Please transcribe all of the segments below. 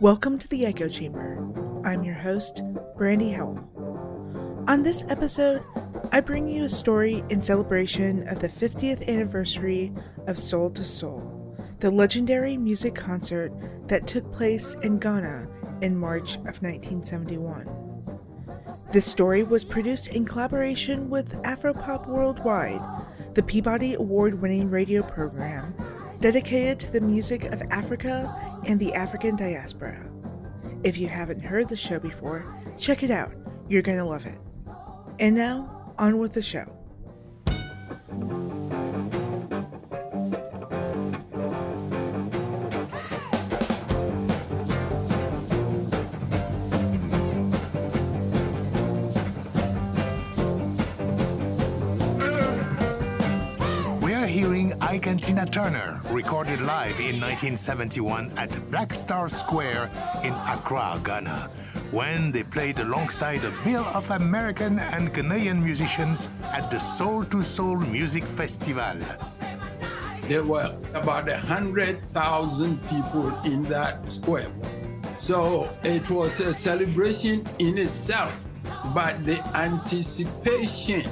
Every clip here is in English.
Welcome to the Echo Chamber. I'm your host, Brandy Howell. On this episode, I bring you a story in celebration of the 50th anniversary of Soul to Soul, the legendary music concert that took place in Ghana in March of 1971. This story was produced in collaboration with Afropop Worldwide, the Peabody Award winning radio program dedicated to the music of Africa and the African diaspora. If you haven't heard the show before, check it out. You're going to love it. And now, on with the show. Tina Turner, recorded live in 1971 at Black Star Square in Accra, Ghana, when they played alongside a bill of American and Ghanaian musicians at the Soul to Soul Music Festival. there were about hundred thousand people in that square. So it was a celebration in itself, but the anticipation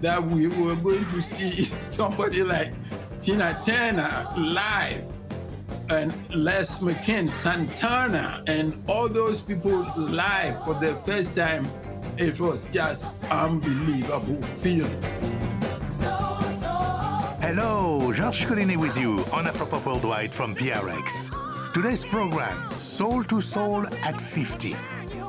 that we were going to see somebody like Tina Turner live and Les McCann, Santana, and all those people live for the first time, it was just unbelievable feeling. Hello, Georges Collinet with you on Afropop Worldwide from PRX. Today's program, Soul to Soul at 50.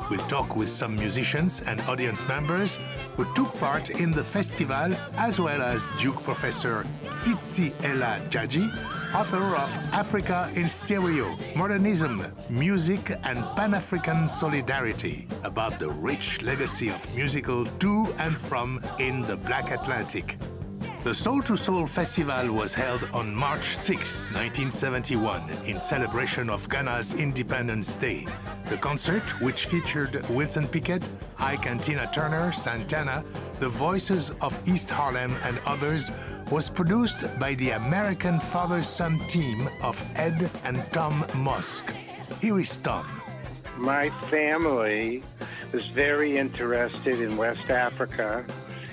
We'll talk with some musicians and audience members who took part in the festival, as well as Duke professor Tsitsi Ella Jaji, author of Africa in Stereo, Modernism, Music and Pan-African Solidarity, about the rich legacy of musical to and from in the Black Atlantic. The Soul to Soul Festival was held on March 6, 1971, in celebration of Ghana's Independence Day. The concert, which featured Wilson Pickett, Ike and Tina Turner, Santana, the Voices of East Harlem, and others, was produced by the American father son team of Ed and Tom Mosk. Here is Tom. My family was very interested in West Africa,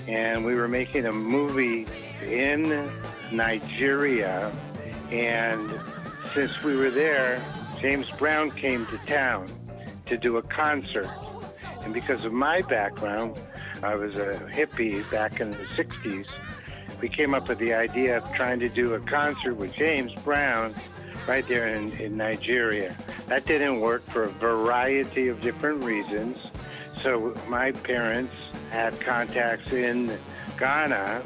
and we were making a movie in Nigeria. And since we were there, James Brown came to town to do a concert. And because of my background, I was a hippie back in the 60s. We came up with the idea of trying to do a concert with James Brown right there in, in Nigeria. That didn't work for a variety of different reasons. So my parents had contacts in Ghana,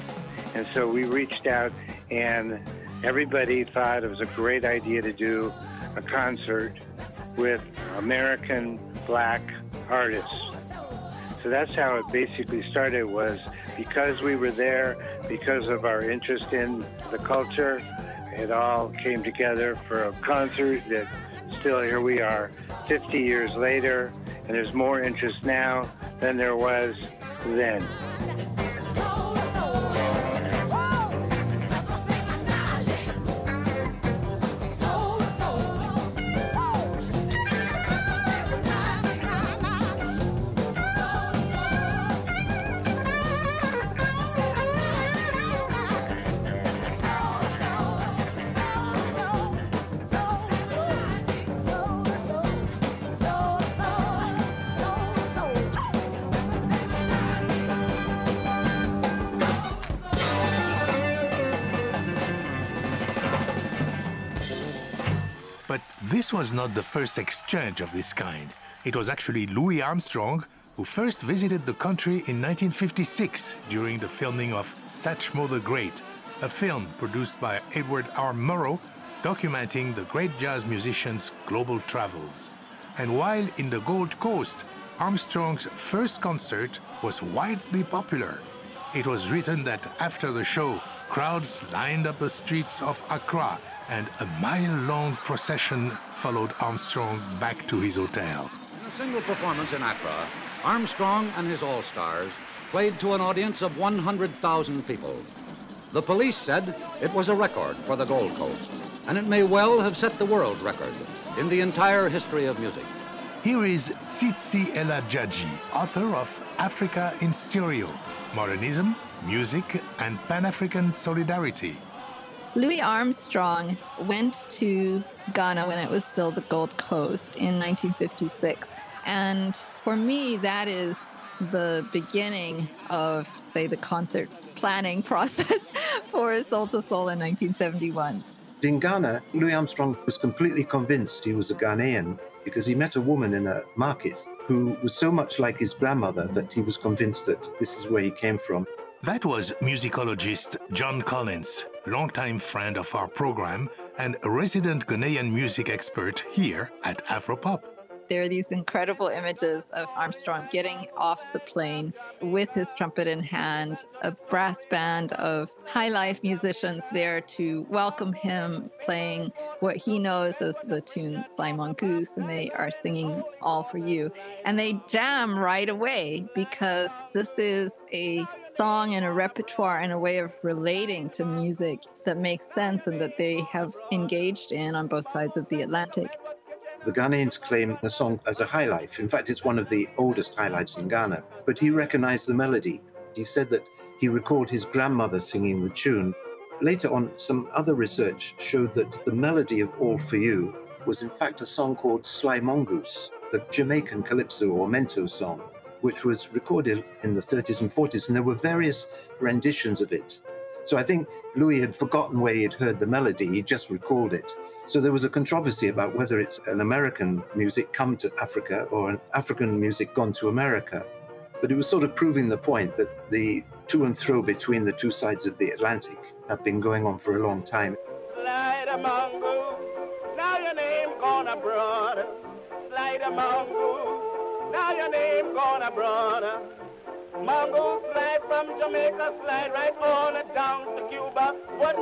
and so we reached out, and everybody thought it was a great idea to do a concert with American black artists. So that's how it basically started was because we were there, because of our interest in the culture, it all came together for a concert that still here we are 50 years later, and there's more interest now than there was then. This was not the first exchange of this kind. It was actually Louis Armstrong who first visited the country in 1956 during the filming of Satchmo the Great, a film produced by Edward R. Murrow documenting the great jazz musician's global travels. And while in the Gold Coast, Armstrong's first concert was widely popular. It was written that after the show, crowds lined up the streets of Accra and a mile long procession followed Armstrong back to his hotel. In a single performance in Accra, Armstrong and his All Stars played to an audience of 100,000 people. The police said it was a record for the Gold Coast. and it may well have set the world's record in the entire history of music. Here is Tsitsi Ella Jaji, author of Africa in Stereo Modernism, Music, and Pan African Solidarity. Louis Armstrong went to Ghana when it was still the Gold Coast in 1956. And for me, that is the beginning of, say, the concert planning process for Soul to Soul in 1971. In Ghana, Louis Armstrong was completely convinced he was a Ghanaian because he met a woman in a market who was so much like his grandmother that he was convinced that this is where he came from. That was musicologist John Collins, longtime friend of our program and resident Ghanaian music expert here at Afropop there are these incredible images of Armstrong getting off the plane with his trumpet in hand, a brass band of high life musicians there to welcome him, playing what he knows as the tune Sly Mongoose, and they are singing All for You. And they jam right away because this is a song and a repertoire and a way of relating to music that makes sense and that they have engaged in on both sides of the Atlantic. The Ghanaians claim the song as a high life. In fact, it's one of the oldest high lives in Ghana. But he recognized the melody. He said that he recalled his grandmother singing the tune. Later on, some other research showed that the melody of All For You was in fact a song called Sly Mongoose, the Jamaican calypso or mento song, which was recorded in the 30s and 40s, and there were various renditions of it. So I think Louis had forgotten where he had heard the melody, he just recalled it. So there was a controversy about whether it's an American music come to Africa or an African music gone to America. But it was sort of proving the point that the to and fro between the two sides of the Atlantic have been going on for a long time. Slide Slide from Jamaica, slide right on down to Cuba.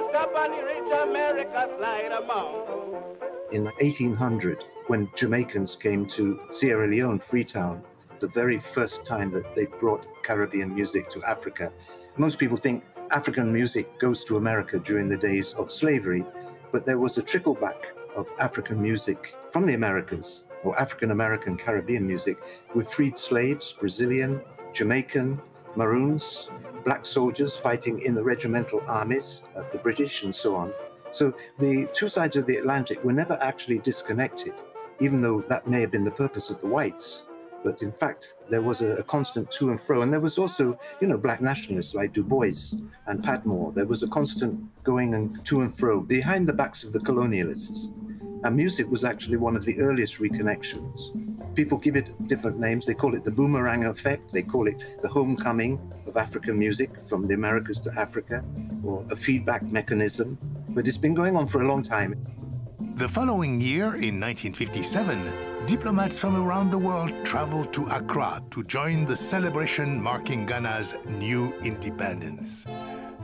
Stop on the America, slide among. In 1800, when Jamaicans came to Sierra Leone, Freetown, the very first time that they brought Caribbean music to Africa, most people think African music goes to America during the days of slavery, but there was a trickle back of African music from the Americas, or African American Caribbean music, with freed slaves, Brazilian, Jamaican, Maroons, black soldiers fighting in the regimental armies of the British, and so on. So the two sides of the Atlantic were never actually disconnected, even though that may have been the purpose of the whites. But in fact, there was a, a, constant to and fro. And there was also, you know, black nationalists like Du Bois and Padmore. There was a constant going and to and fro behind the backs of the colonialists. And music was actually one of the earliest reconnections. People give it different names. They call it the boomerang effect. They call it the homecoming of African music from the Americas to Africa, or a feedback mechanism. But it's been going on for a long time. The following year, in 1957, diplomats from around the world traveled to Accra to join the celebration marking Ghana's new independence.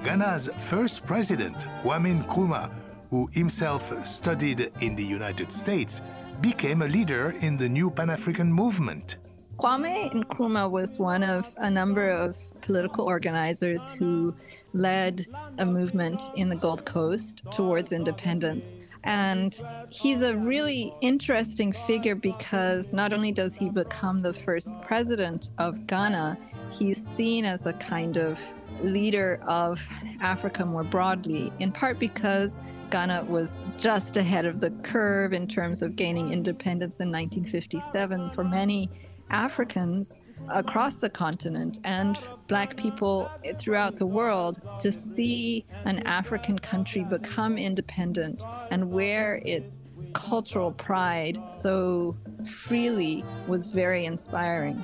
Ghana's first president, Kwame Nkrumah, who himself studied in the United States, became a leader in the new Pan African movement. Kwame Nkrumah was one of a number of political organizers who led a movement in the Gold Coast towards independence. And he's a really interesting figure because not only does he become the first president of Ghana, he's seen as a kind of leader of Africa more broadly, in part because Ghana was just ahead of the curve in terms of gaining independence in 1957 for many Africans across the continent and black people throughout the world to see an African country become independent and wear its cultural pride so freely was very inspiring.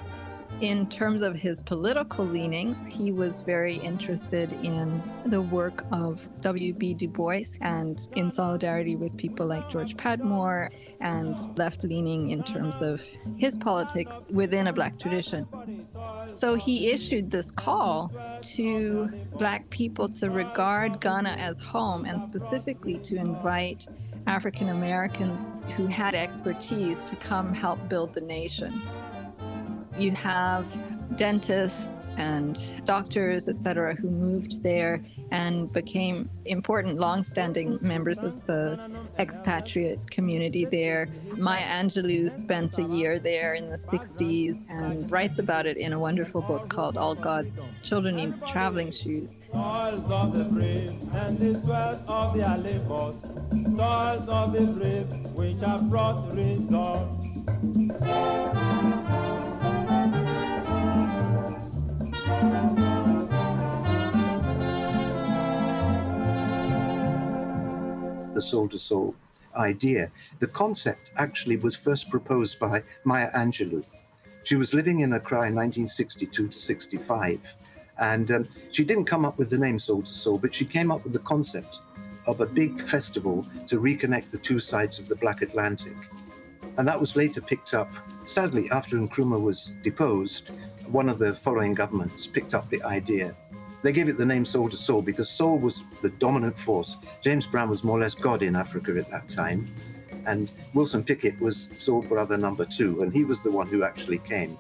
In terms of his political leanings, he was very interested in the work of W.B. Du Bois and in solidarity with people like George Padmore and left leaning in terms of his politics within a Black tradition. So he issued this call to Black people to regard Ghana as home and specifically to invite African Americans who had expertise to come help build the nation. You have dentists and doctors, etc., who moved there and became important, long-standing members of the expatriate community there. Maya Angelou spent a year there in the 60s and writes about it in a wonderful book called All God's Children Need Traveling Shoes. Toils of the brave and the sweat of labors, toils of the brave which have brought results. The soul to soul idea. The concept actually was first proposed by Maya Angelou. She was living in Accra in 1962 to 65. And um, she didn't come up with the name Soul to Soul, but she came up with the concept of a big festival to reconnect the two sides of the Black Atlantic. And that was later picked up, sadly, after Nkrumah was deposed, one of the following governments picked up the idea they gave it the name Soul to Soul because soul was the dominant force. James Brown was more or less God in Africa at that time. And Wilson Pickett was soul brother number two, and he was the one who actually came.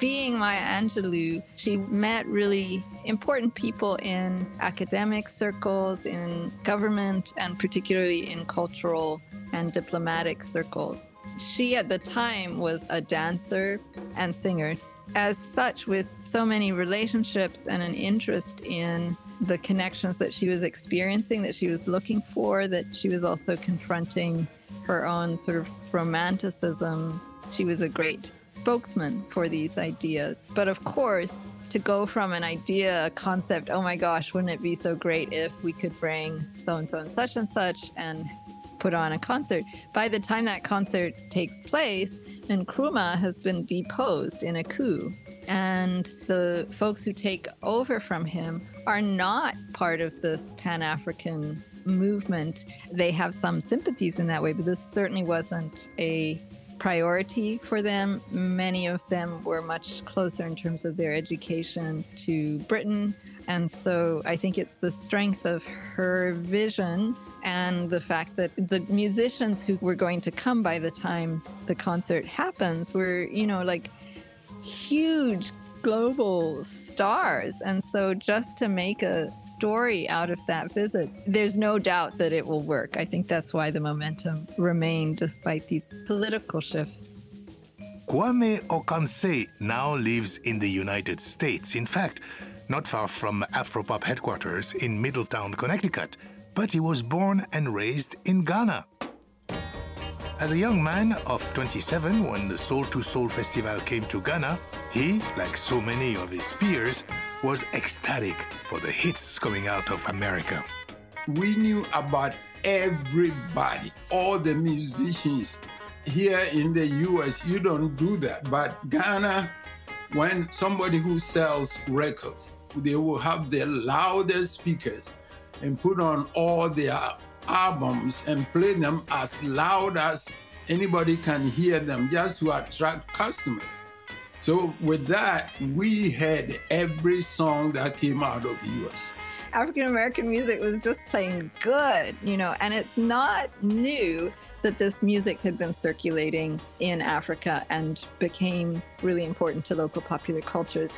Being Maya Angelou, she met really important people in academic circles, in government, and particularly in cultural and diplomatic circles. She, at the time, was a dancer and singer as such, with so many relationships and an interest in the connections that she was experiencing, that she was looking for, that she was also confronting her own sort of romanticism. She was a great spokesman for these ideas. But of course, to go from an idea, a concept, oh my gosh, wouldn't it be so great if we could bring so and so and such and such and put on a concert. By the time that concert takes place, Nkrumah has been deposed in a coup. And the folks who take over from him are not part of this Pan African movement. They have some sympathies in that way, but this certainly wasn't a priority for them. Many of them were much closer in terms of their education to Britain. And so I think it's the strength of her vision and the fact that the musicians who were going to come by the time the concert happens were, you know, like huge global stars. And so just to make a story out of that visit, there's no doubt that it will work. I think that's why the momentum remained despite these political shifts. Kwame Okanse now lives in the United States. In fact, not far from Afropop headquarters in Middletown, Connecticut but he was born and raised in Ghana. As a young man of 27, when the Soul to Soul Festival came to Ghana, he, like so many of his peers, was ecstatic for the hits coming out of America. We knew about everybody, all the musicians. Here in the US, you don't do that. But Ghana, when somebody who sells records, they will have the loudest speakers and put on all their albums and play them as loud as anybody can hear them just to attract customers. So with that, we had every song that came out of the US. African American music was just playing good, you know, and it's not new that this music had been circulating in Africa and became really important to local popular cultures.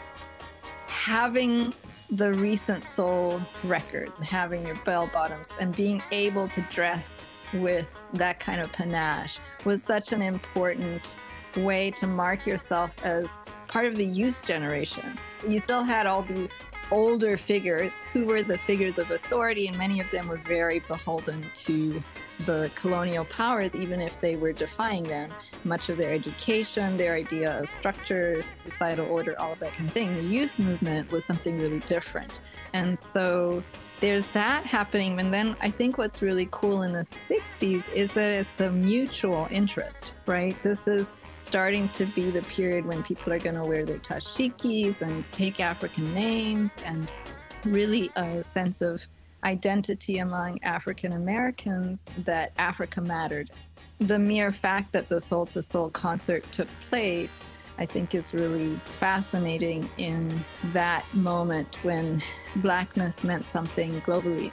Having the recent soul records, having your bell bottoms and being able to dress with that kind of panache was such an important way to mark yourself as part of the youth generation. You still had all these older figures who were the figures of authority, and many of them were very beholden to the colonial powers, even if they were defying them. Much of their education, their idea of structures, societal order, all of that kind of thing. The youth movement was something really different. And so there's that happening. And then I think what's really cool in the 60s is that it's a mutual interest, right? This is starting to be the period when people are going to wear their dashikis and take African names and really a sense of identity among African Americans that Africa mattered. The mere fact that the Soul to Soul concert took place, I think, is really fascinating in that moment when Blackness meant something globally.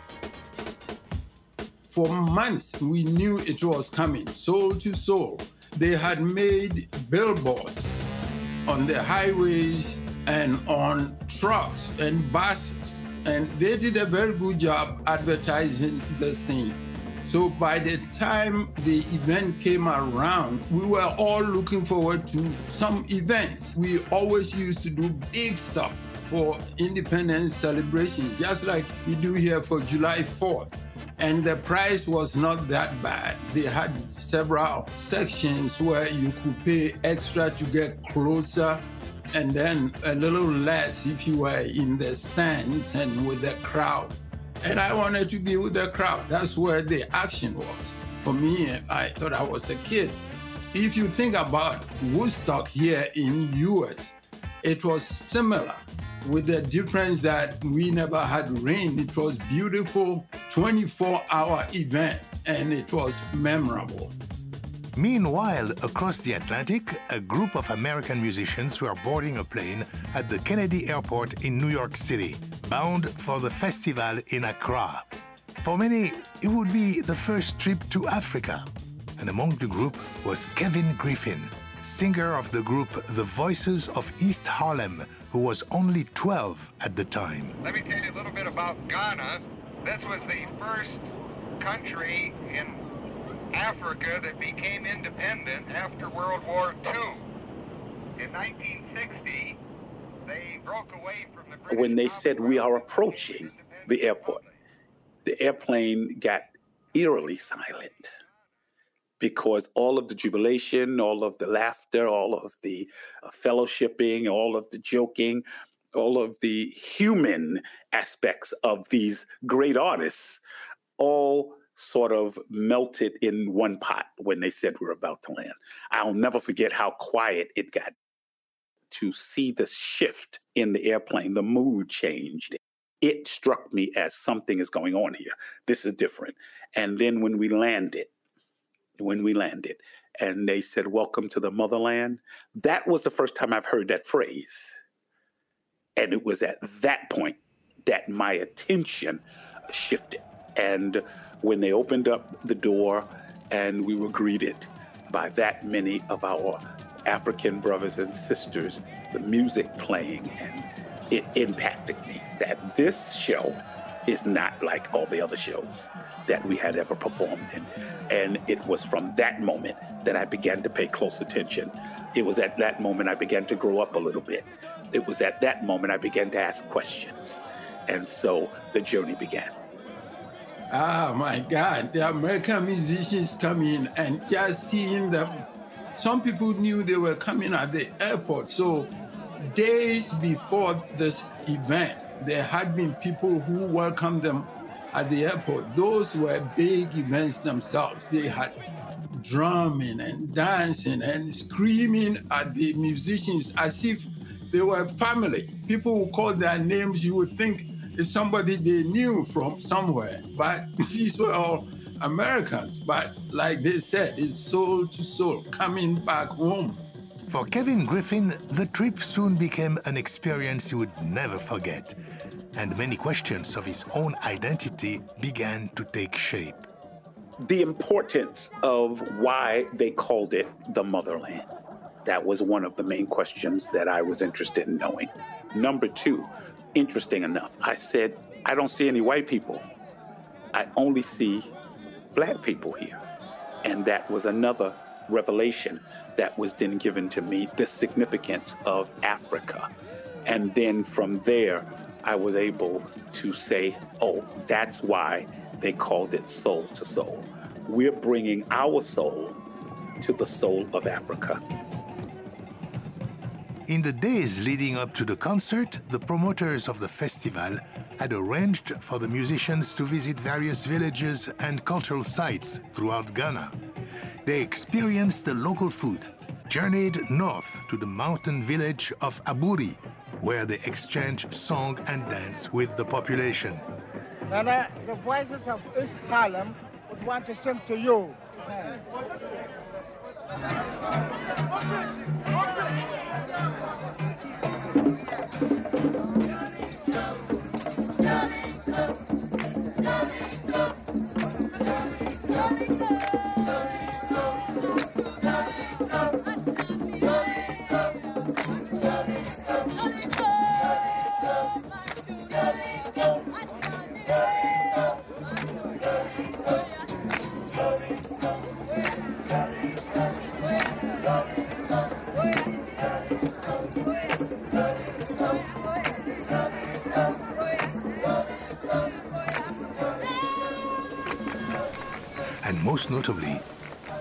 For months, we knew it was coming, soul to soul. They had made billboards on the highways and on trucks and buses. And they did a very good job advertising this thing. So by the time the event came around, we were all looking forward to some events. We always used to do big stuff for independence celebration, just like we do here for July 4th. And the price was not that bad. They had several sections where you could pay extra to get closer and then a little less if you were in the stands and with the crowd. And I wanted to be with the crowd. That's where the action was. For me, I thought I was a kid. If you think about Woodstock here in US, it was similar with the difference that we never had rain. It was beautiful 24-hour event and it was memorable. Meanwhile, across the Atlantic, a group of American musicians were boarding a plane at the Kennedy Airport in New York City, bound for the festival in Accra. For many, it would be the first trip to Africa. And among the group was Kevin Griffin, singer of the group The Voices of East Harlem, who was only 12 at the time. Let me tell you a little bit about Ghana. This was the first country in Africa that became independent after World War II. In 1960, they broke away from the British when they said we are approaching the airport, the airplane got eerily silent because all of the jubilation, all of the laughter, all of the uh, fellowshipping, all of the joking, all of the human aspects of these great artists all sort of melted in one pot when they said we're about to land. I'll never forget how quiet it got to see the shift in the airplane, the mood changed. It struck me as something is going on here. This is different. And then when we landed, when we landed, and they said, Welcome to the motherland, that was the first time I've heard that phrase. And it was at that point that my attention shifted. And when they opened up the door and we were greeted by that many of our African brothers and sisters, the music playing, and it impacted me that this show is not like all the other shows that we had ever performed in. And it was from that moment that I began to pay close attention. It was at that moment I began to grow up a little bit. It was at that moment I began to ask questions. And so the journey began. Oh my God, the American musicians coming and just seeing them. Some people knew they were coming at the airport. So days before this event, there had been people who welcomed them at the airport. Those were big events themselves. They had drumming and dancing and screaming at the musicians as if they were family. People would call their names, you would think it's somebody they knew from somewhere. But these were all Americans. But like they said, it's soul to soul, coming back home. For Kevin Griffin, the trip soon became an experience he would never forget, and many questions of his own identity began to take shape. The importance of why they called it the motherland. That was one of the main questions that I was interested in knowing. Number two, interesting enough, I said, I don't see any white people. I only see black people here. And that was another revelation that was then given to me the significance of Africa. And then from there, I was able to say, oh, that's why they called it soul to soul. We're bringing our soul to the soul of Africa. In the days leading up to the concert, the promoters of the festival had arranged for the musicians to visit various villages and cultural sites throughout Ghana. They experienced the local food, journeyed north to the mountain village of Aburi, where they exchanged song and dance with the population. Nana, the voices of East Harlem would want to sing to you. And most notably,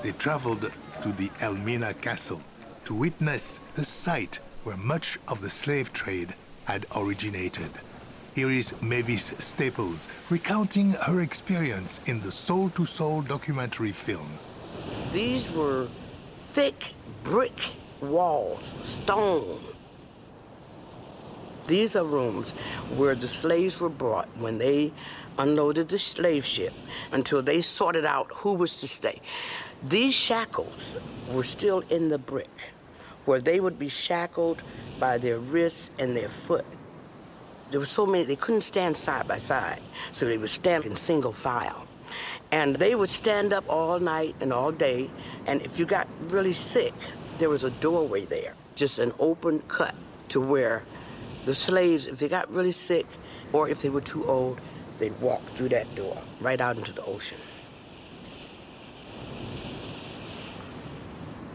they traveled to the Elmina Castle to witness the site where much of the slave trade had originated. Here is Mavis Staples recounting her experience in the Soul to Soul documentary film. These were thick brick walls, stone. These are rooms where the slaves were brought when they unloaded the slave ship until they sorted out who was to stay. These shackles were still in the brick, where they would be shackled by their wrists and their foot. There were so many, they couldn't stand side by side, so they would stand in single file. And they would stand up all night and all day, and if you got really sick, there was a doorway there, just an open cut to where the slaves, if they got really sick or if they were too old, they'd walk through that door right out into the ocean.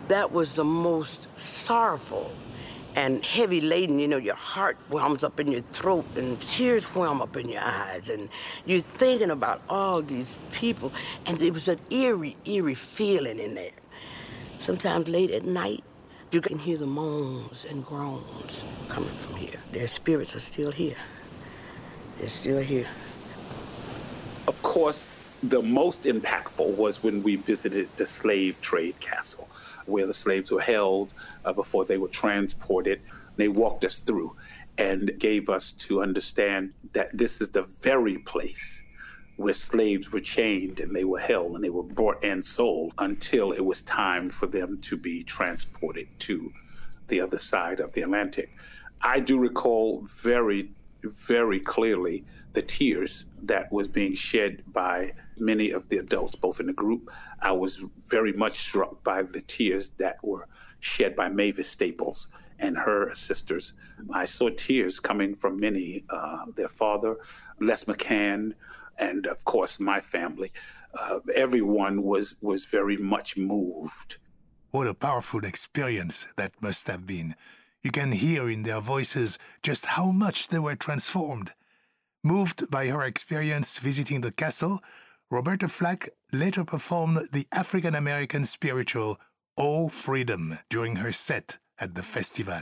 That was the most sorrowful and heavy laden. You know, your heart whelms up in your throat and tears whelm up in your eyes. And you're thinking about all these people. And it was an eerie, eerie feeling in there. Sometimes late at night, you can hear the moans and groans coming from here. Their spirits are still here. They're still here. Of course, the most impactful was when we visited the slave trade castle, where the slaves were held uh, before they were transported. They walked us through and gave us to understand that this is the very place where slaves were chained and they were held and they were bought and sold until it was time for them to be transported to the other side of the Atlantic. I do recall very, very clearly the tears that was being shed by many of the adults, both in the group. I was very much struck by the tears that were shed by Mavis Staples and her sisters. I saw tears coming from many, uh, their father, Les McCann, and of course my family. Uh, everyone was was very much moved. What a powerful experience that must have been. You can hear in their voices just how much they were transformed. Moved by her experience visiting the castle, Roberta Flack later performed the African American spiritual Oh Freedom during her set at the festival.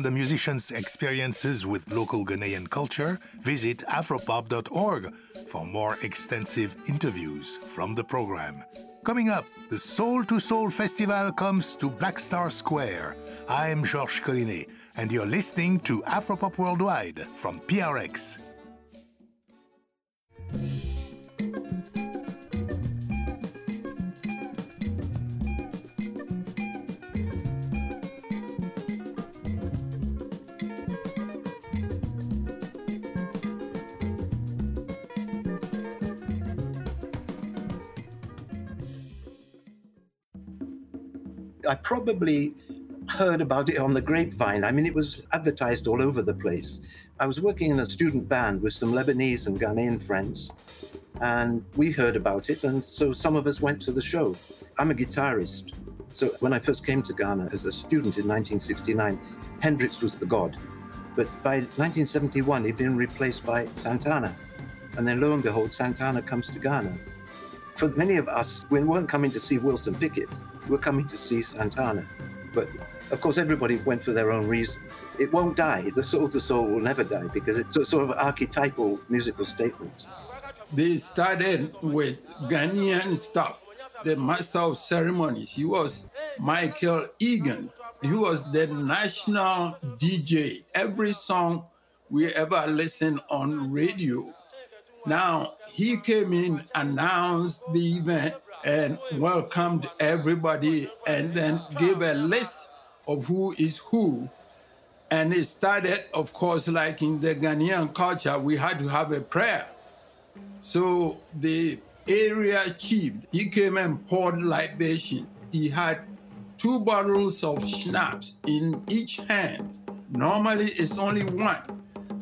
On the musicians' experiences with local Ghanaian culture, visit afropop.org for more extensive interviews from the program. Coming up, the Soul to Soul Festival comes to Black Star Square. I'm Georges Collinet, and you're listening to Afropop Worldwide from PRX. I probably heard about it on the grapevine. I mean, it was advertised all over the place. I was working in a student band with some Lebanese and Ghanaian friends, and we heard about it, and so some of us went to the show. I'm a guitarist, so when I first came to Ghana as a student in 1969, Hendrix was the god. But by 1971, he'd been replaced by Santana. And then lo and behold, Santana comes to Ghana. For many of us, we weren't coming to see Wilson Pickett, were coming to see Santana. But of course, everybody went for their own reason. It won't die. The soul to soul will never die because it's a sort of archetypal musical statement. They started with Ghanaian stuff. The master of ceremonies, he was Michael Egan. He was the national DJ. Every song we ever listened on radio. Now, he came in, announced the event, and welcomed everybody, and then gave a list of who is who. And it started, of course, like in the Ghanaian culture, we had to have a prayer. So the area chief, he came and poured libation. He had two bottles of schnapps in each hand. Normally it's only one,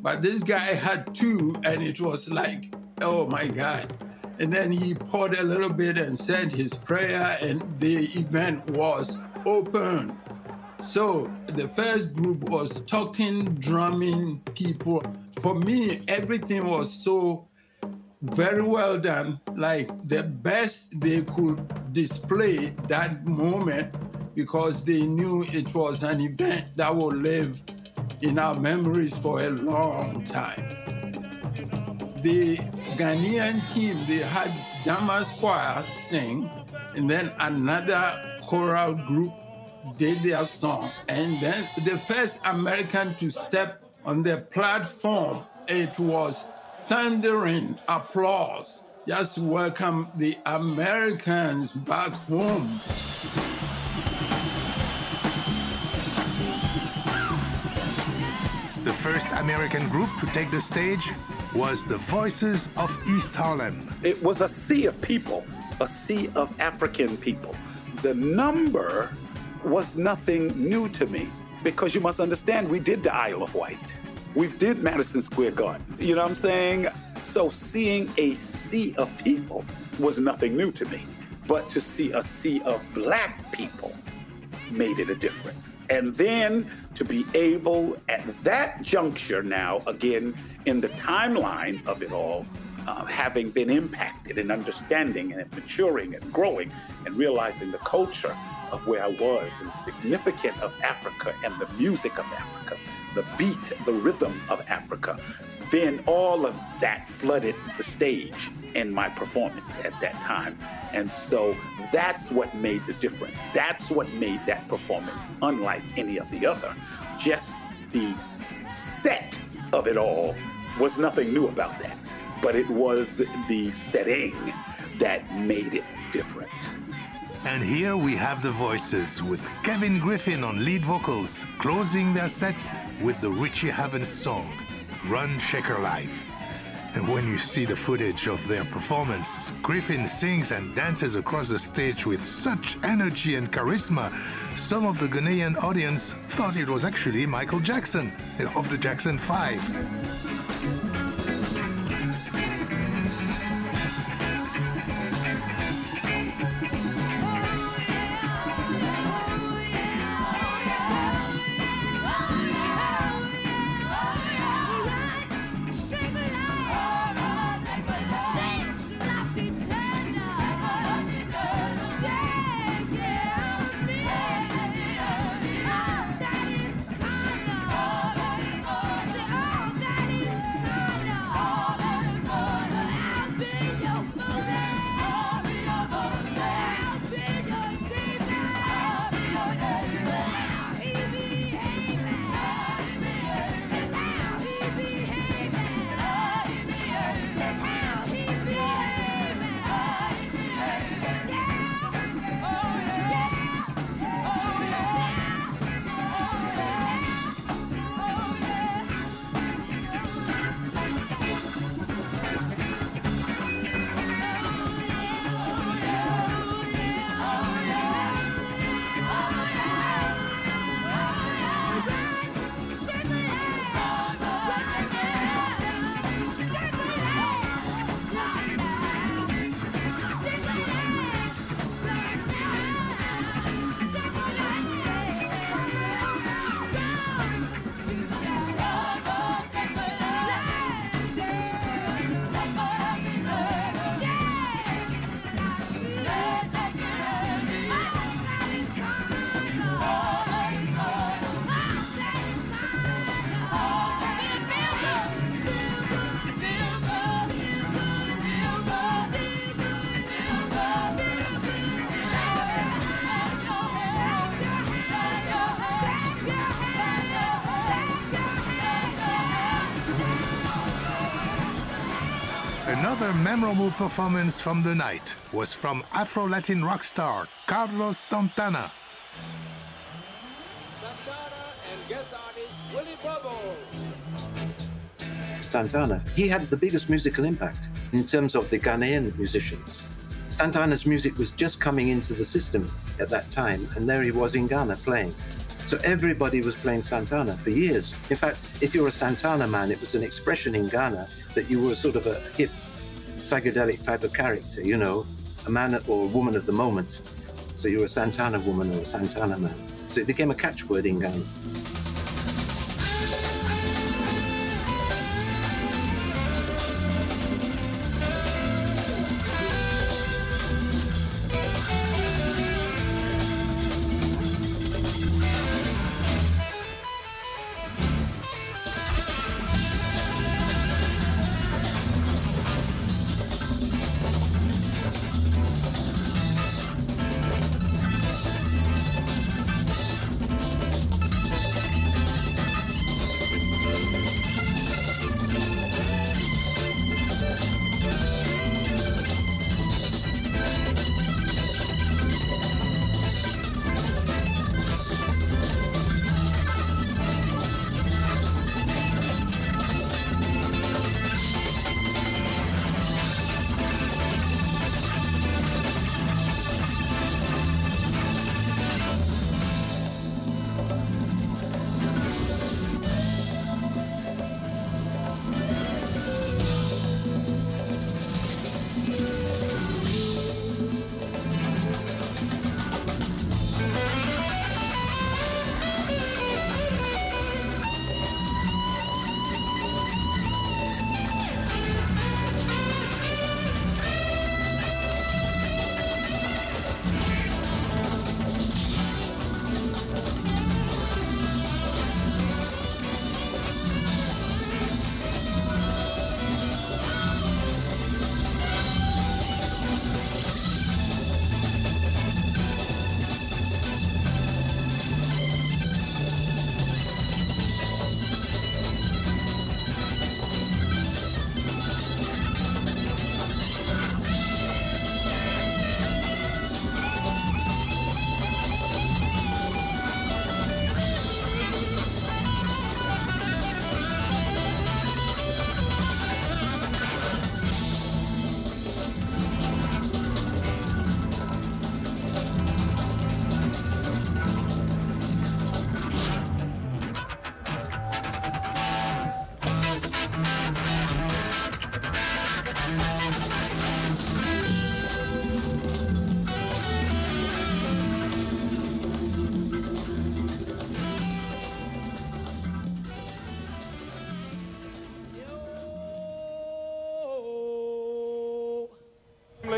but this guy had two, and it was like, oh my God. And then he poured a little bit and said his prayer, and the event was open. So the first group was talking, drumming people. For me, everything was so very well done, like the best they could display that moment because they knew it was an event that will live in our memories for a long time. The Ghanaian team, they had Damas Choir sing, and then another choral group did their song. And then the first American to step on the platform, it was thundering applause. Just welcome the Americans back home. The first American group to take the stage was the Voices of East Harlem. It was a sea of people, a sea of African people. The number was nothing new to me because you must understand we did the Isle of Wight. We did Madison Square Garden. You know what I'm saying? So seeing a sea of people was nothing new to me. But to see a sea of black people made it a difference. And then to be able at that juncture now, again, in the timeline of it all, uh, having been impacted and understanding and maturing and growing and realizing the culture of where I was and the significance of Africa and the music of Africa, the beat, the rhythm of Africa, then all of that flooded the stage in my performance at that time. And so that's what made the difference. That's what made that performance unlike any of the other. Just the set of it all was nothing new about that, but it was the setting that made it different. And here we have the voices with Kevin Griffin on lead vocals, closing their set with the Richie Havens song, Run Shaker Life. And when you see the footage of their performance, Griffin sings and dances across the stage with such energy and charisma, some of the Ghanaian audience thought it was actually Michael Jackson eh, of the Jackson 5. Another memorable performance from the night was from Afro-Latin rock star Carlos Santana. Santana, he had the biggest musical impact in terms of the Ghanaian musicians. Santana's music was just coming into the system at that time, and there he was in Ghana playing. So everybody was playing Santana for years. In fact, if you're a Santana man, it was an expression in Ghana that you were sort of a hip, psychedelic type of character, you know, a man or a woman of the moment. So you're a Santana woman or a Santana man. So it became a catchword in Ghana.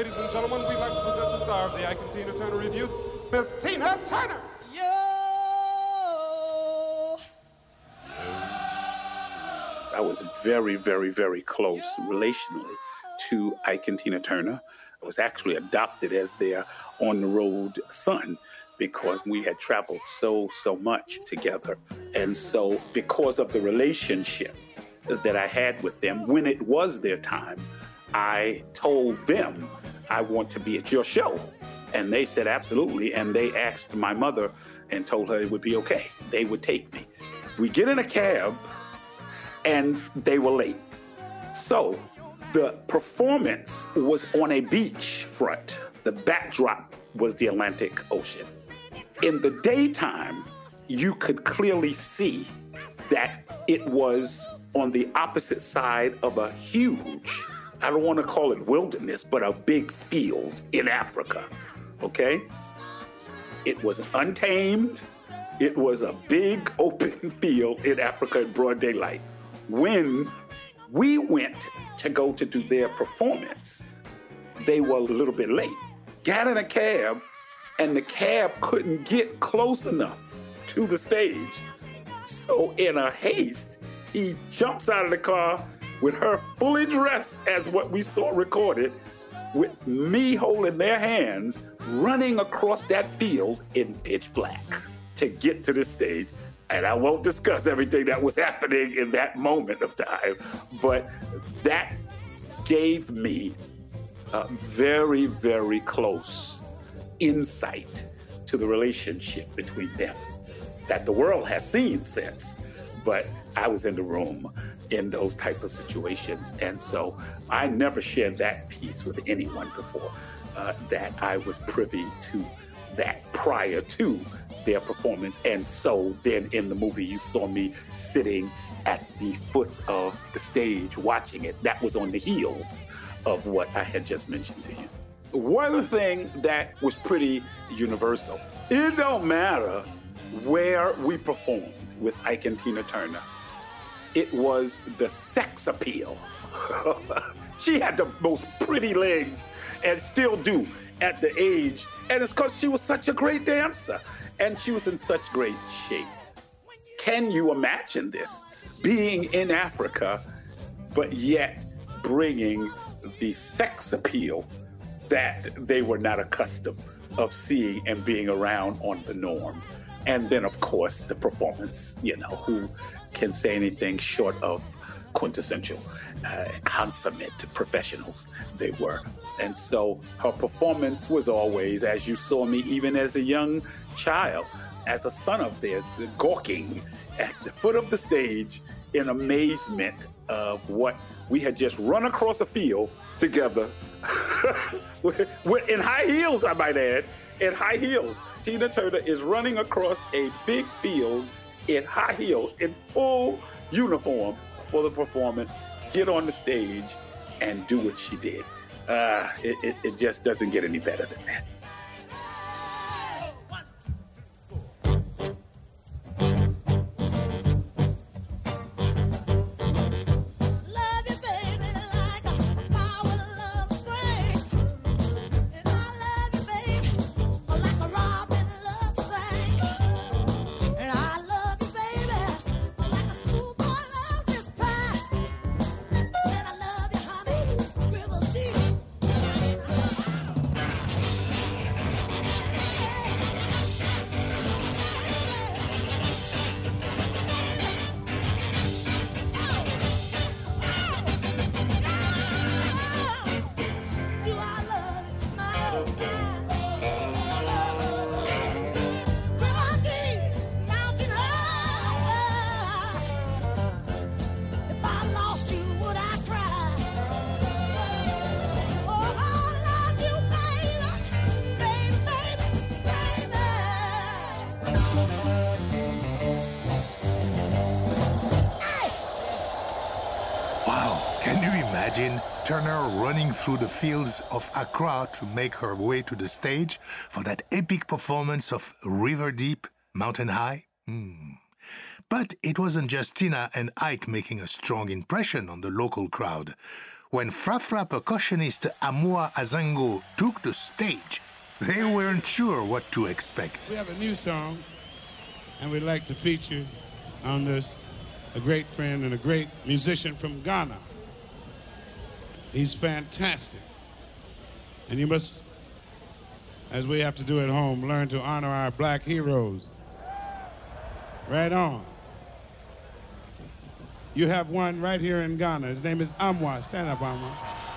Of the Ike and Tina Turner Revue, Miss Tina Turner. Yo. I was very, very, very close relationally to Ike and Tina Turner. I was actually adopted as their on the road son because we had traveled so, so much together. And so, because of the relationship that I had with them, when it was their time, I told them, I want to be at your show. And they said, absolutely. And they asked my mother and told her it would be okay. They would take me. We get in a cab and they were late. So the performance was on a beach front. The backdrop was the Atlantic Ocean. In the daytime, you could clearly see that it was on the opposite side of a huge, I don't want to call it wilderness, but a big field in Africa. Okay? It was untamed. It was a big open field in Africa in broad daylight. When we went to go to do their performance, they were a little bit late. Got in a cab, and the cab couldn't get close enough to the stage. So, in a haste, he jumps out of the car with her fully dressed as what we saw recorded, with me holding their hands, running across that field in pitch black to get to the stage. And I won't discuss everything that was happening in that moment of time, but that gave me a very, very close insight to the relationship between them that the world has seen since. But I was in the room in those types of situations. And so I never shared that piece with anyone before, uh, that I was privy to that prior to their performance. And so then in the movie, you saw me sitting at the foot of the stage watching it. That was on the heels of what I had just mentioned to you. One thing that was pretty universal it don't matter where we performed with Ike and Tina Turner, it was the sex appeal. she had the most pretty legs and still do at the age. And it's because she was such a great dancer and she was in such great shape. Can you imagine this? Being in Africa, but yet bringing the sex appeal that they were not accustomed of seeing and being around on the norm. And then, of course, the performance, you know, who can say anything short of quintessential, uh, consummate professionals they were. And so her performance was always, as you saw me even as a young child, as a son of theirs, gawking at the foot of the stage in amazement of what we had just run across a field together in high heels, I might add, in high heels. Tina Turner is running across a big field in high heels, in full uniform for the performance, get on the stage and do what she did. Uh, it, it, it just doesn't get any better than that. Turner running through the fields of Accra to make her way to the stage for that epic performance of River Deep, Mountain High. Hmm. But it wasn't just Tina and Ike making a strong impression on the local crowd. When Frafra percussionist Amoah Azangeo took the stage, They weren't sure what to expect. We have a new song, and we'd like to feature on this a great friend and a great musician from Ghana. He's fantastic. And you must, as we have to do at home, learn to honor our black heroes. Right on. You have one right here in Ghana. His name is Amwa. Stand up, Amwa.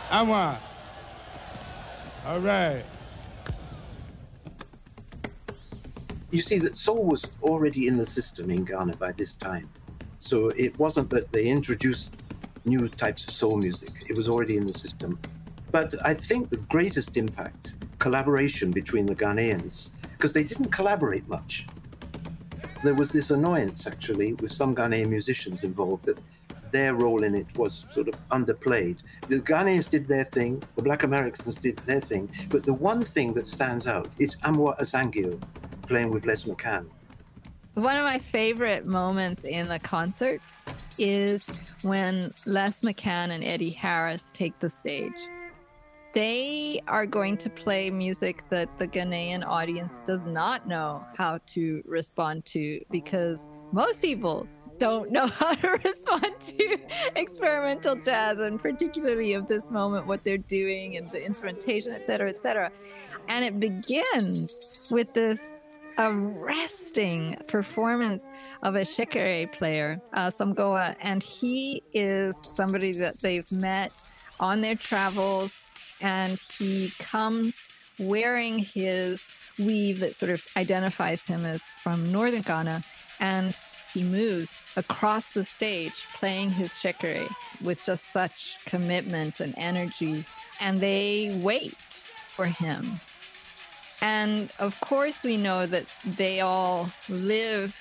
Amwa. All right. You see that soul was already in the system in Ghana by this time. So it wasn't that they introduced new types of soul music, it was already in the system. But I think the greatest impact, collaboration between the Ghanaians, because they didn't collaborate much. There was this annoyance actually with some Ghanaian musicians involved that their role in it was sort of underplayed. The Ghanaians did their thing, the Black Americans did their thing, but the one thing that stands out is Amoah Azangeo playing with Les McCann. One of my favorite moments in the concert is when Les McCann and Eddie Harris take the stage. They are going to play music that the Ghanaian audience does not know how to respond to because most people don't know how to respond to experimental jazz and particularly of this moment what they're doing and the instrumentation et cetera et cetera and it begins with this arresting performance of a shekere player, uh, Samgoa, and he is somebody that they've met on their travels, and he comes wearing his weave that sort of identifies him as from northern Ghana, and he moves across the stage playing his shekere with just such commitment and energy, and they wait for him and of course, we know that they all live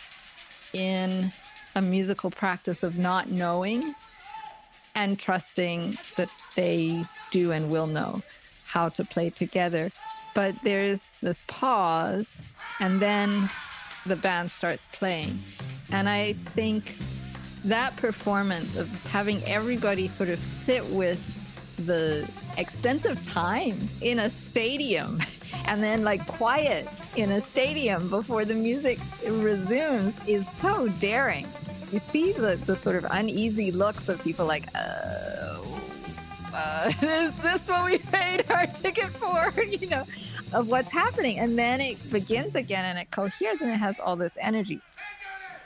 in a musical practice of not knowing and trusting that they do and will know how to play together. But there's this pause, and then the band starts playing. And I think that performance of having everybody sort of sit with the extensive time in a stadium and then like quiet in a stadium before the music resumes is so daring. You see the, the sort of uneasy looks of people like, oh, uh, is this what we paid our ticket for? you know, of what's happening. And then it begins again and it coheres and it has all this energy.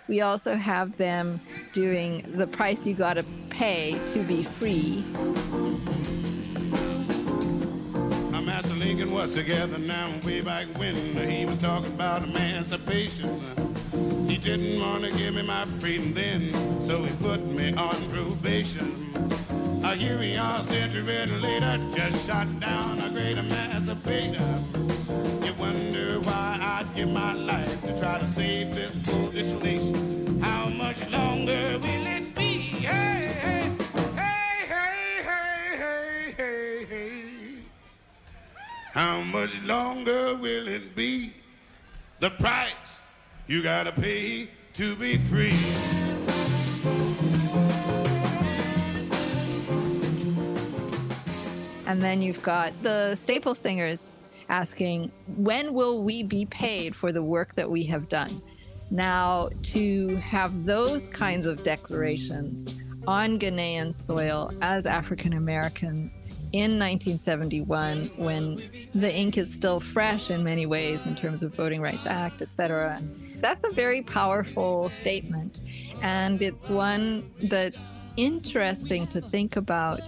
We also have them doing the price you gotta pay to be free. Lincoln was together now way back when he was talking about emancipation. He didn't want to give me my freedom then, so he put me on probation. Uh, here we are, century later, just shot down a great emancipator. You wonder why I'd give my life to try to save this foolish nation. How much longer will it be? The price you gotta pay to be free. And then you've got the staple singers asking, when will we be paid for the work that we have done? Now, to have those kinds of declarations on Ghanaian soil as African Americans in 1971 when the ink is still fresh in many ways in terms of Voting Rights Act, etc. That's a very powerful statement. And it's one that's interesting to think about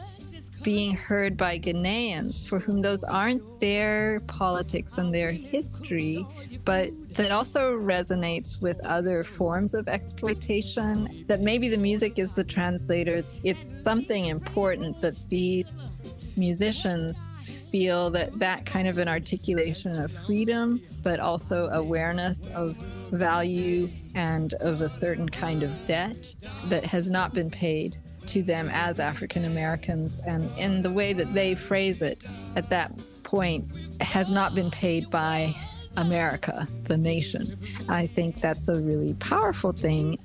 being heard by Ghanaians for whom those aren't their politics and their history, but that also resonates with other forms of exploitation. That maybe the music is the translator. It's something important that these musicians feel that that kind of an articulation of freedom, but also awareness of value and of a certain kind of debt that has not been paid to them as African Americans. And in the way that they phrase it at that point has not been paid by America, the nation. I think that's a really powerful thing.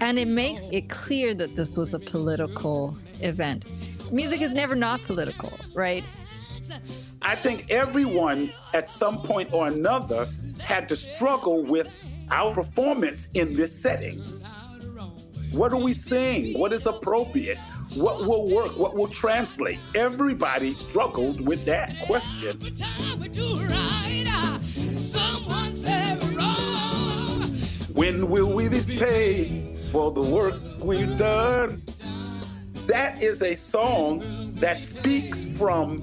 And it makes it clear that this was a political event music is never not political, right? I think everyone at some point or another had to struggle with our performance in this setting. What are we saying? What is appropriate? What will work? What will translate? Everybody struggled with that question. When will we be paid for the work we've done? That is a song that speaks from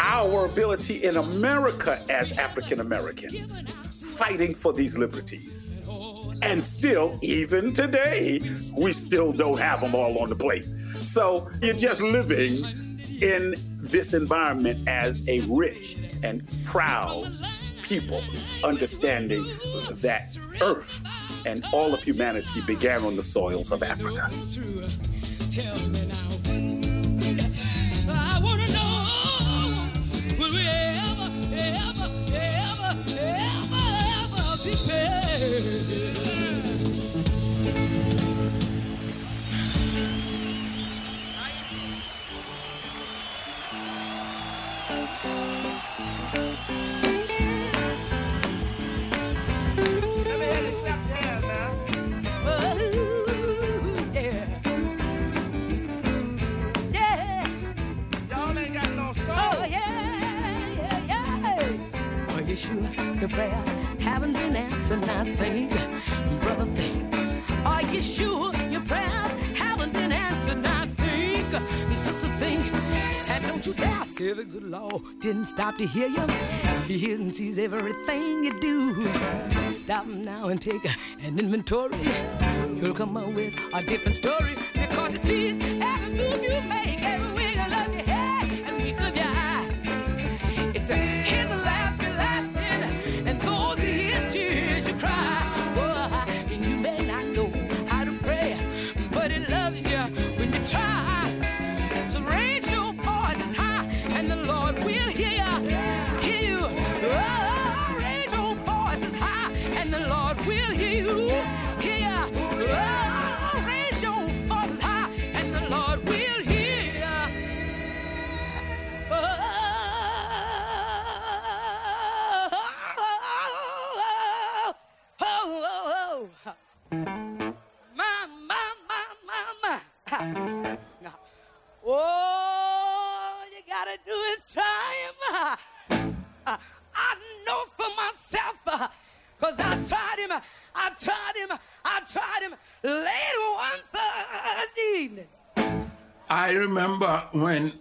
our ability in America as African Americans fighting for these liberties. And still, even today, we still don't have them all on the plate. So you're just living in this environment as a rich and proud people, understanding that Earth and all of humanity began on the soils of Africa. Tell me now. Didn't stop to hear you. He hears and sees everything you do. Stop now and take an inventory. You'll come up with a different story because he sees every move you make,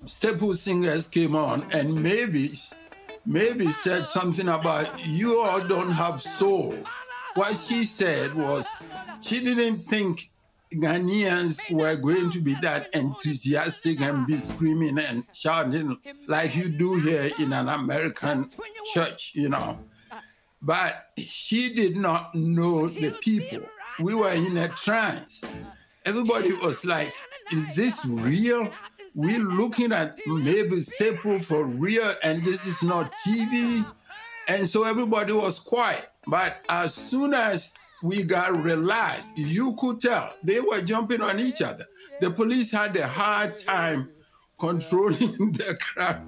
Staple Singers came on and Mavis, Mavis said something about you all don't have soul. What she said was she didn't think Ghanaians were going to be that enthusiastic and be screaming and shouting like you do here in an American church, you know. But she did not know the people. We were in a trance. Everybody was like, is this real? We're looking at Mavis Staple for real, and this is not TV. And so everybody was quiet. But as soon as we got relaxed, you could tell they were jumping on each other. The police had a hard time controlling the crowd.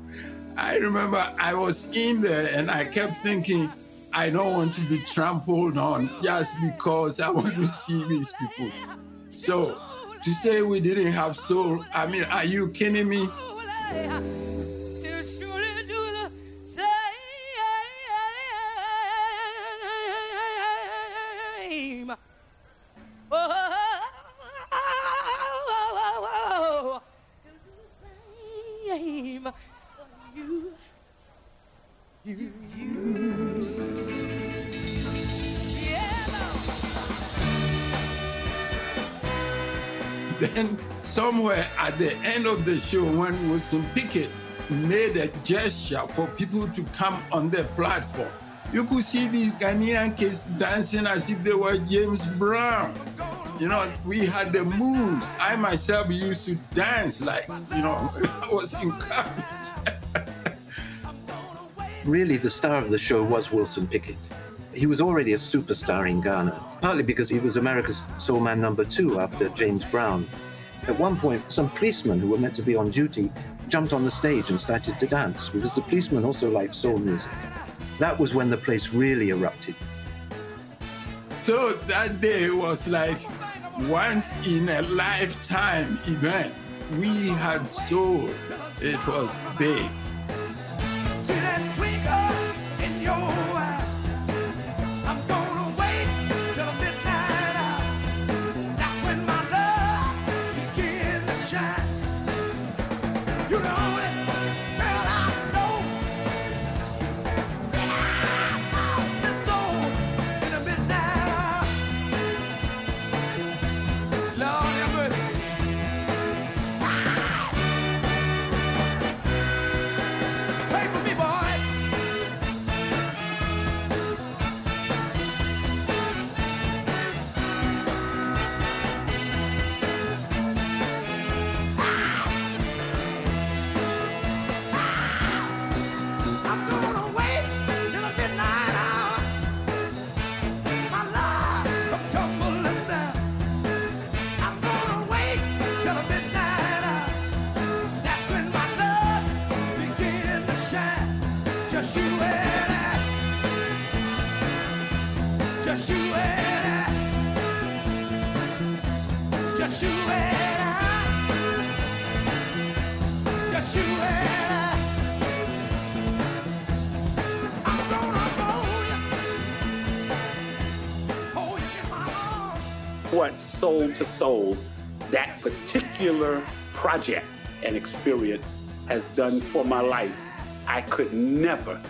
I remember I was in there and I kept thinking, I don't want to be trampled on just because I want to see these people. So to say we didn't have soul, I mean, are you kidding me? You Then somewhere at the end of the show, when Wilson Pickett made a gesture for people to come on the platform, you could see these Ghanaian kids dancing as if they were James Brown. You know, we had the moves. I myself used to dance like, you know, I was in encouraged. Really, the star of the show was Wilson Pickett. He was already a superstar in Ghana, partly because he was America's soul man number two after James Brown. At one point, some policemen who were meant to be on duty jumped on the stage and started to dance because the policemen also liked soul music. That was when the place really erupted. So that day was like once in a lifetime event. We had soul. It was big. Soul to Soul, that particular project and experience has done for my life, I could never,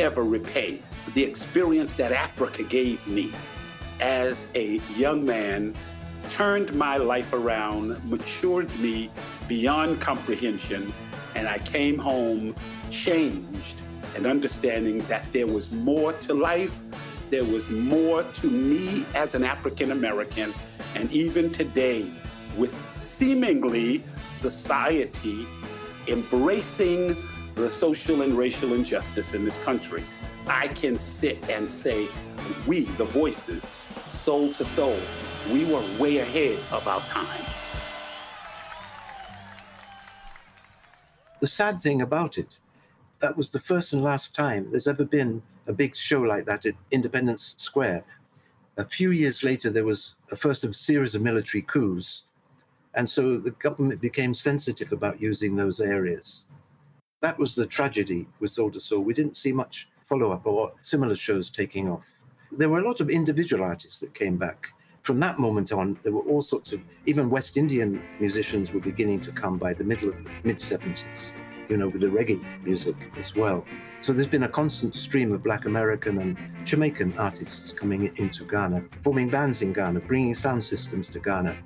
ever repay. The experience that Africa gave me as a young man turned my life around, matured me beyond comprehension, and I came home changed and understanding that there was more to life there was more to me as an African American. And even today, with seemingly society embracing the social and racial injustice in this country, I can sit and say, we, the voices, soul to soul, we were way ahead of our time. The sad thing about it, that was the first and last time there's ever been a big show like that at Independence Square. A few years later, there was a first of a series of military coups, and so the government became sensitive about using those areas. That was the tragedy with to Soul. We didn't see much follow up or similar shows taking off. There were a lot of individual artists that came back. From that moment on, there were all sorts of, even West Indian musicians were beginning to come by the middle of mid 70s, you know, with the reggae music as well. So there's been a constant stream of Black American and Jamaican artists coming into Ghana, forming bands in Ghana, bringing sound systems to Ghana.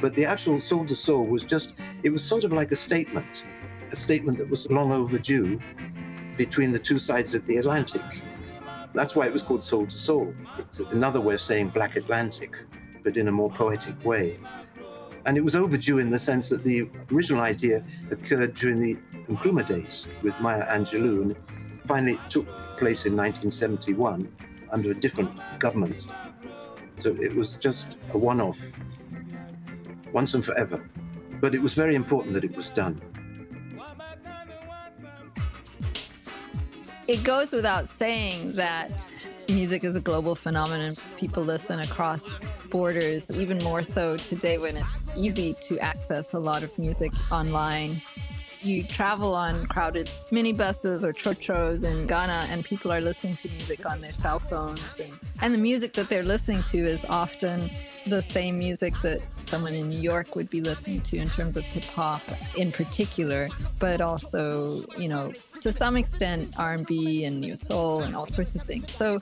But the actual Soul to Soul was just, it was sort of like a statement, a statement that was long overdue between the two sides of the Atlantic. That's why it was called Soul to Soul. It's another way of saying Black Atlantic, but in a more poetic way. And it was overdue in the sense that the original idea occurred during the Nkrumah days with Maya Angelou, and finally it took place in 1971 under a different government. So it was just a one off, once and forever. But it was very important that it was done. It goes without saying that music is a global phenomenon. People listen across borders, even more so today when it's easy to access a lot of music online. You travel on crowded minibuses or trotros in Ghana, and people are listening to music on their cell phones. And, and the music that they're listening to is often the same music that someone in New York would be listening to in terms of hip hop in particular, but also, you know, to some extent R&B and new soul and all sorts of things. So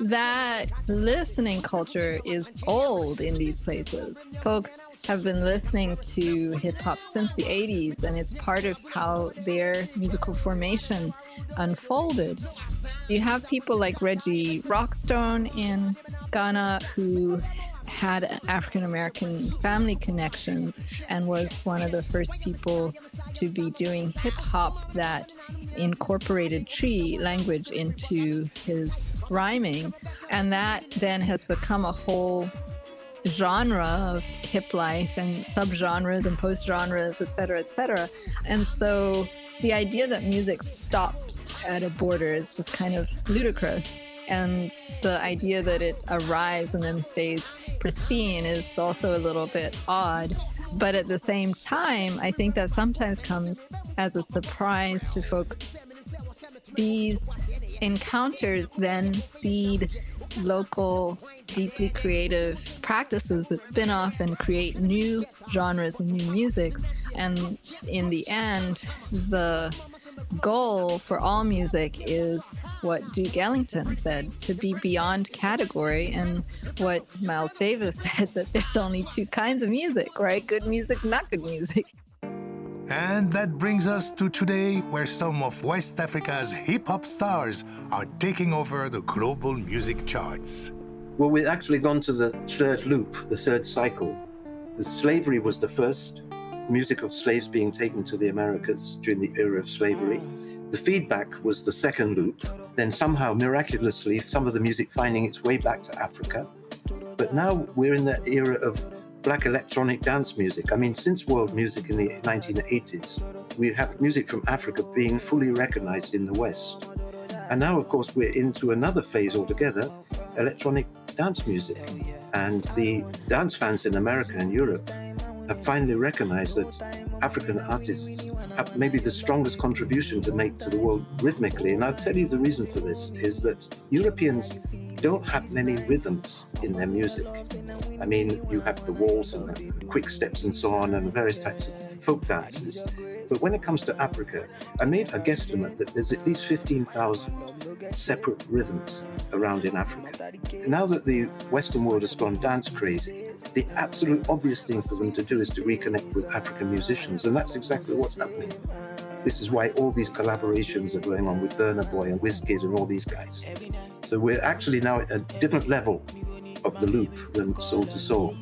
that listening culture is old in these places. Folks have been listening to hip hop since the 80s and it's part of how their musical formation unfolded. You have people like Reggie Rockstone in Ghana who had African American family connections and was one of the first people to be doing hip hop that incorporated Twi language into his rhyming. And that then has become a whole genre of hip life and subgenres and post genres, et cetera, et cetera. And so the idea that music stops at a border is just kind of ludicrous. And the idea that it arrives and then stays pristine is also a little bit odd. But at the same time, I think that sometimes comes as a surprise to folks. These encounters then seed local, deeply creative practices that spin off and create new genres and new musics. And in the end, the goal for all music is what Duke Ellington said to be beyond category, and what Miles Davis said that there's only two kinds of music, right? Good music, not good music. And that brings us to today, where some of West Africa's hip hop stars are taking over the global music charts. Well, we've actually gone to the third loop, the third cycle. The slavery was the first, music of slaves being taken to the Americas during the era of slavery. The feedback was the second loop. Then somehow, miraculously, some of the music finding its way back to Africa. But now we're in the era of black electronic dance music. I mean, since world music in the 1980s, we have music from Africa being fully recognized in the West. And now, of course, we're into another phase altogether electronic dance music. And the dance fans in America and Europe have finally recognized that African artists have maybe the strongest contribution to make to the world rhythmically. And I'll tell you the reason for this is that Europeans don't have many rhythms in their music. I mean, you have the waltz and the quick steps and so on, and various types of folk dances. But when it comes to Africa, I made a guesstimate that there's at least 15,000 separate rhythms around in Africa. Now that the Western world has gone dance crazy, the absolute obvious thing for them to do is to reconnect with African musicians, and that's exactly what's happening. This is why all these collaborations are going on with Burna Boy and Wizkid and all these guys. So we're actually now at a different level of the loop than Soul to Soul.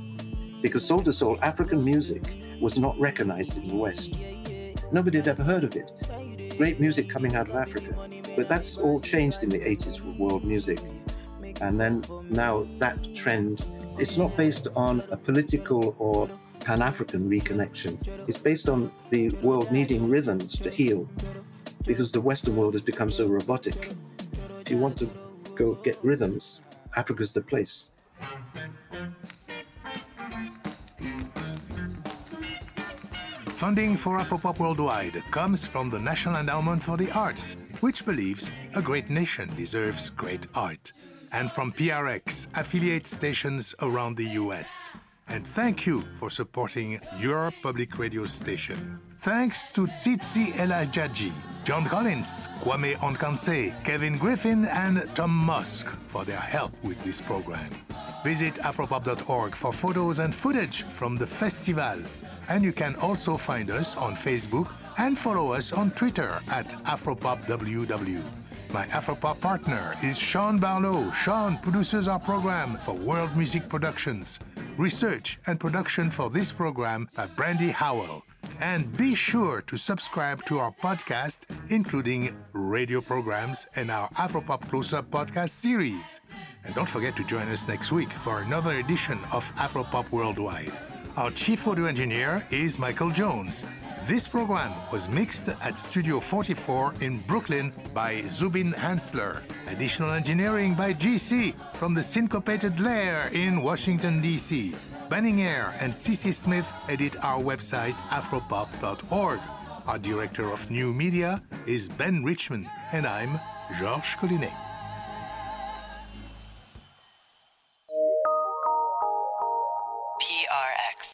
Because Soul to Soul, African music, was not recognized in the West. Nobody had ever heard of it. Great music coming out of Africa. But that's all changed in the 80s with world music. And then now that trend, it's not based on a political or Pan African reconnection. It's based on the world needing rhythms to heal because the Western world has become so robotic. If you want to go get rhythms, Africa's the place. Funding for Afropop Worldwide comes from the National Endowment for the Arts, which believes a great nation deserves great art, and from PRX, affiliate stations around the US. And thank you for supporting your public radio station. Thanks to Tsitsi Ella Jaji, John Collins, Kwame Onkanse, Kevin Griffin, and Tom Mosk for their help with this program. Visit afropop.org for photos and footage from the festival. And you can also find us on Facebook and follow us on Twitter at AfropopWW. My Afropop partner is Sean Barlow. Sean produces our program for World Music Productions. Research and production for this program by Brandy Howell. And be sure to subscribe to our podcast, including radio programs and our Afropop Close Up podcast series. And don't forget to join us next week for another edition of Afropop Worldwide. Our chief audio engineer is Michael Jones. This program was mixed at Studio 44 in Brooklyn by Zubin Hensler. Additional engineering by GC from the Syncopated Lair in Washington, D.C. Banning Eyre and CC Smith edit our website, afropop.org. Our director of new media is Ben Richmond, and I'm Georges Collinet.